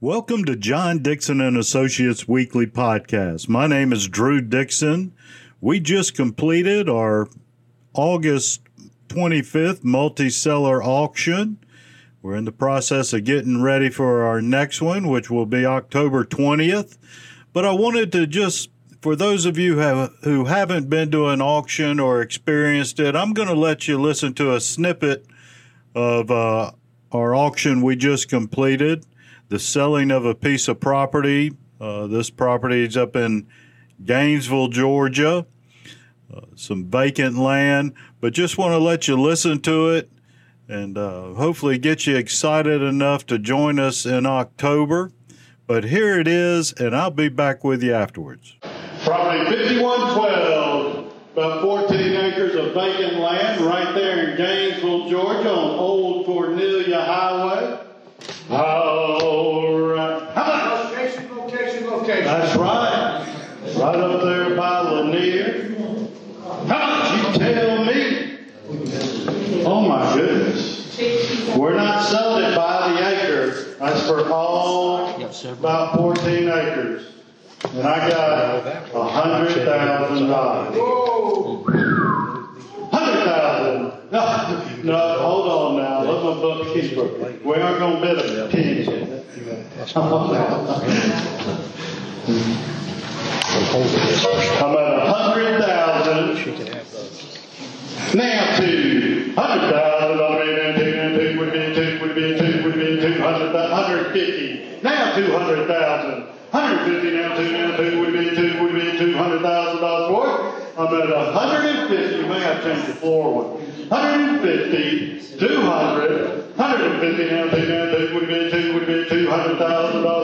Welcome to John Dixon and Associates Weekly Podcast. My name is Drew Dixon. We just completed our August 25th multi-seller auction. We're in the process of getting ready for our next one, which will be October 20th. But I wanted to just, for those of you who haven't been to an auction or experienced it, I'm going to let you listen to a snippet of uh, our auction we just completed the selling of a piece of property. Uh, this property is up in Gainesville, Georgia. Uh, some vacant land, but just want to let you listen to it and uh, hopefully get you excited enough to join us in October. But here it is, and I'll be back with you afterwards. Property 5112, about 14 acres of vacant land right there in Gainesville, Georgia on Old Cornelia Highway. All location. That's right. Right up there by Lanier. How much? You tell me. Oh my goodness. We're not selling it by the acre. That's for all about 14 acres. And I got a hundred thousand dollars. Hundred thousand. No, no, hold on now. Let my bookkeeper. We aren't gonna bid a penny. At a hundred thousand. Now two. Hundred thousand. I'll be in two, and two would be two, would be two, would be two hundred, hundred fifty. Now two hundred thousand. Hundred fifty now two, now two would be two, would be two hundred thousand dollars worth. I'm at hundred and fifty. May have to change the floor one. Hundred and fifty. Two hundred. Hundred and fifty now two, now two would be two, would be two hundred thousand dollars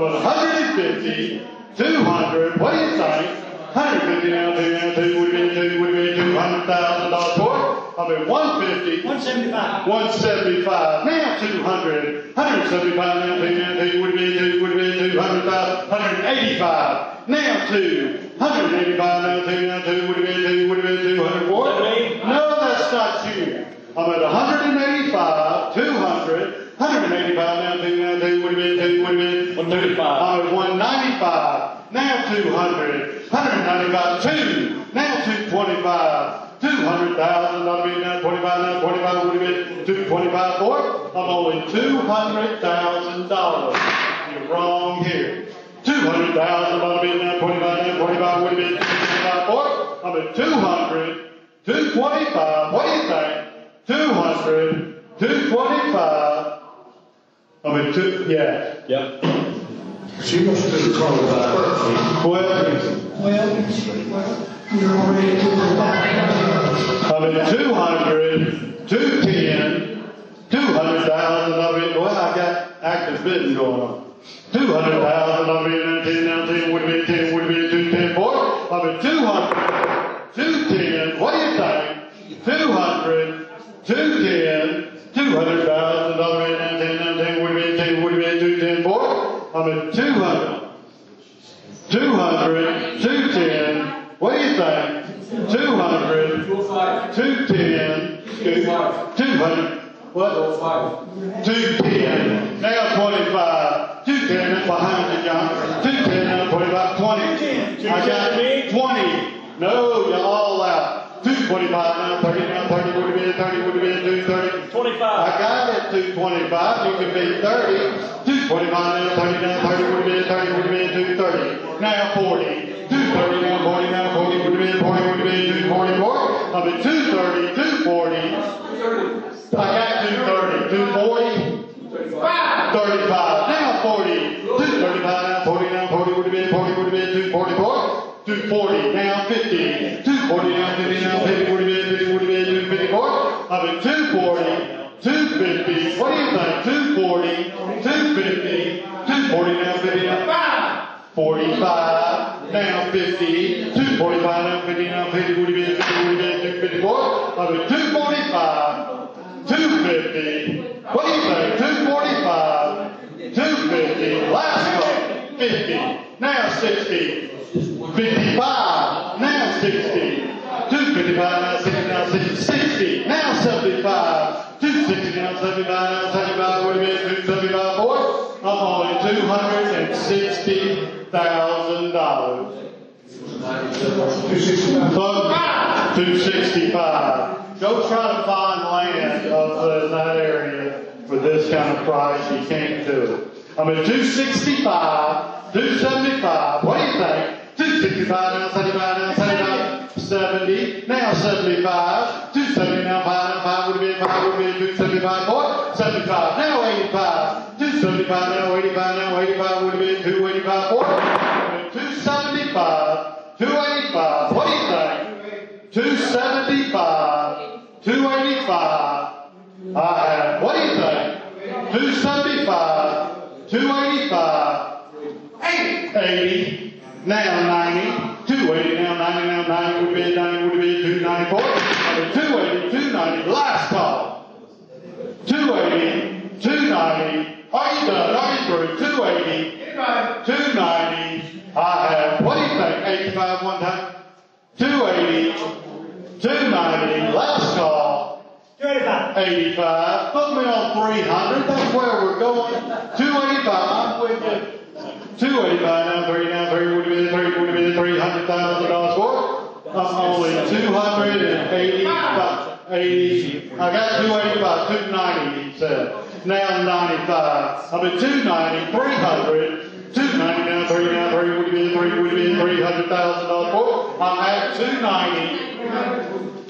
worth. I'm at a hundred and fifty. Two hundred. What do you think? Hundred fifty now two, now two would be two, would be two hundred thousand dollars worth. I'm at one fifty. One seventy-five. 175, now 200, 175, now 2, now 2, would be 2, would be 200, 185, now 2, 185, now 2, now 2, would be 2, would be 200, what? No, that's not you. I'm at 185, 200, 185, now 2, now 2, would be 2, would be 195. I'm at 195, now 200, 195, 2, now 225, 200,000, that'll be now 25, now 25 would have been 225 for it. I'm only $200,000. You're wrong here. 200,000, that'll be now 25, now 25 would have been 225 for it. I'm at 200, 225, what do you think? 200, 225. I'm at two, yeah. Yep. She wants to do the car without Well, Well, you're already. I'm at 200, 210, 200,000, I mean, well, I got active bidding going on. 200,000, I mean, 10, now 10 would be 10, would be 210 for it. I'm at 200, 210, what do you think? 200, 210, 200,000, I mean, 10, now 10 would be 10, would be 210 for it. I'm at 200, 200, 210, what do you think? 200, 210, 200, what? 210, now 25, 210, that's behind you, John. 210, now 25, 20. I got 20. No, you're all out. 225, now 30, now 30 would have been 30, would have been 230. Twenty-five. I got it, 225, you can be 30. 225 now, 30 now, 30 would have been 30, would have been 230. Now 40. 230 now, 40 now, 40 would have been 40, would have been 244. I'm at 230, 240. I got 230, 240. 35, now 40. 235 now, 40 now, 40 would have been 40, would have been 244. 240, now 50. 240 now, 50 now, 50 would have been 50, would have been 254. I'm at 240, 250. What do you think? 240, 250, 240 now, 45, now 50, 245 now, 50 now, 50 would have been 50, would have been 254. I'm at 245, 250. What do you think? 245, 250. Last one, 50. Now 60. 55. Now 60. 255. Now 60. Now 60. 60. Now 75. 260. Now 75. Now 75. Would have been 275 for it. I'm only two 265. Book 265. Go try to find land up in that area for this kind of price. You can't do it. I mean, 265, 275, what do you think? 265, now 75, now 75, 70, now 75, 270, now 5, now 5 would have been 5, would have been 275, boy, 75, now 85, 275, now 85, now 85 would have been 285, boy, 275, Uh, what do you think? 275, 285, 880, now 90, 280, now 90, now 90, would be 90, would be 294, 280, 290, last call. 280, 290, are you done? Are you through? 280, 290, 285. Put me on 300. That's where we're going. 285. I'm with you. 285, Now 93, would have been 3, would $300,000 for. I'm only 285. 80. I got 285, 290, he said. Now 95. I mean, 290, 300. 290, now 393, would have been 3, would $300,000 for. I'm at 290.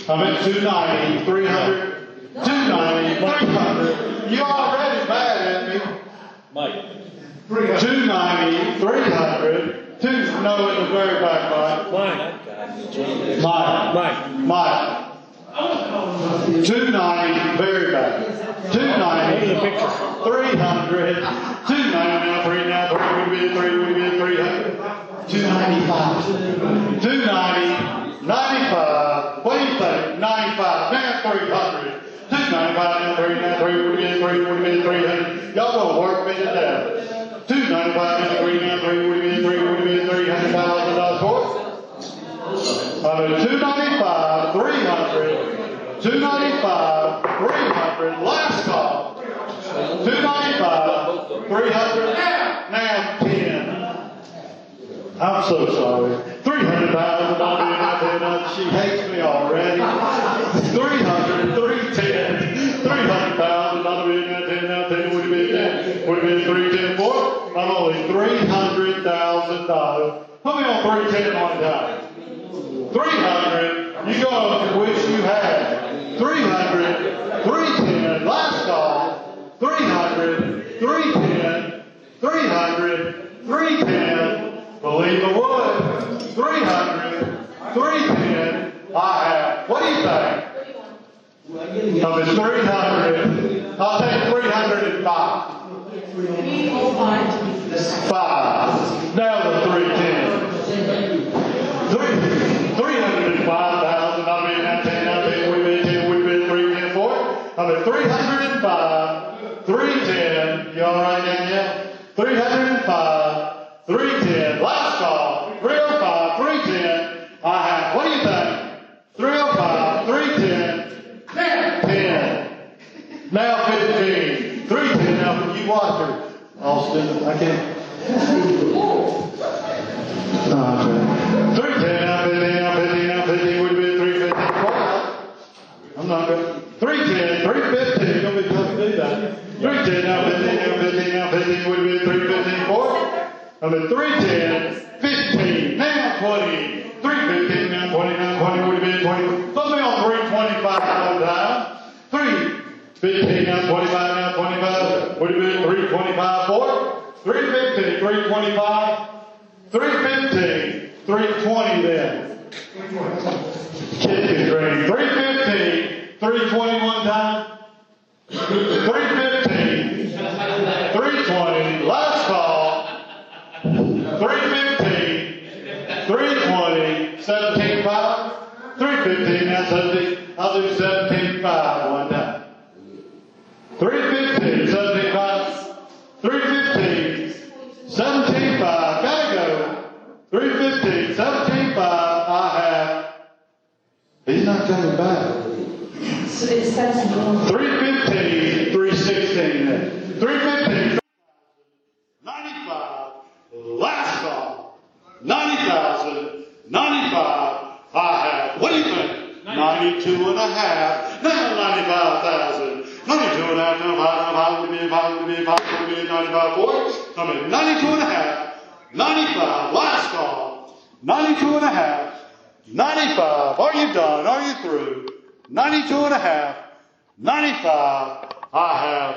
I'm at 290, 300 three hundred, two ninety, three hundred. You already mad at me. Mike. Two ninety, three hundred, two, no, in the very back, Mike. Mike. Mike. Mike. Two ninety, very back. Two Go to the ninety, picture. three hundred, two ninety now, three now, three would be three, would be three hundred. Two ninety-five. Two ninety, ninety-five, what do you think? Ninety-five, now three hundred. Two ninety-five, now three, now three, would be three, would be three hundred. Y'all gonna work me to death. Two ninety-five, now three, now three, would be three, would be three hundred thousand dollars for it. I mean, two ninety-five, three hundred, two ninety-five, three hundred, last call. Two ninety-five, three hundred, now ten. I'm so sorry. Three hundred thousand dollars, she hates me already. Three hundred, three 300 another bid, now 10, would have been that. Would have been 3, 10, 4. Only $300,000. Put on 310 time. 300, you go wish you had. 300, 310, last call. 300, 310, 300, 310. Of it's three hundred, I'll take three hundred and five. Three five to be precise. Five. Now the three ten. Three, three hundred and five thousand, I mean, now ten, now ten, we been ten, we been three ten for it. I mean, three hundred and five, three ten, you all right down yet? Three hundred and five, three ten, last call, three oh five, three ten, I have, what do you think? Three oh five, three ten, ten. Now fifteen, three ten, now you watch her. Austin, I can't. Uh, Three ten, now fifteen, now fifteen, now fifteen, would have been three fifteen, four. I'm not good. Three ten, three fifteen, don't be tough to do that. Three ten, now fifteen, now fifteen, now fifteen, would have been three fifteen, four. I mean, three ten, fifteen, now twenty. Three fifteen, now twenty, now twenty, would have been twenty. Put me on three twenty-five one time. Three fifteen, now twenty-five, now twenty-five, 7. What do you do? 325 for? 315, 325. 315, 320 then. Is great. 315, 321 time. 315, 320, last call. 315, 320, 17 5. 315, now 17. I'll do 17. 315, 316. 315, 95, last call. 90,000, 95, I have. What do you think? 92 and a half. Now 95,000. 92 and a half, 95, 95, 95, 95, 95, 40. I 92 and a half, 95, last call. 92 and a half, 95. Are you done? Are you through? 92 and a half. 95. I have.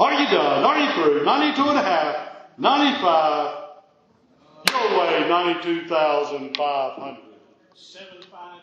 Are you done? Are you through? 92 and a half, 95. Your way, 92,500. Seven five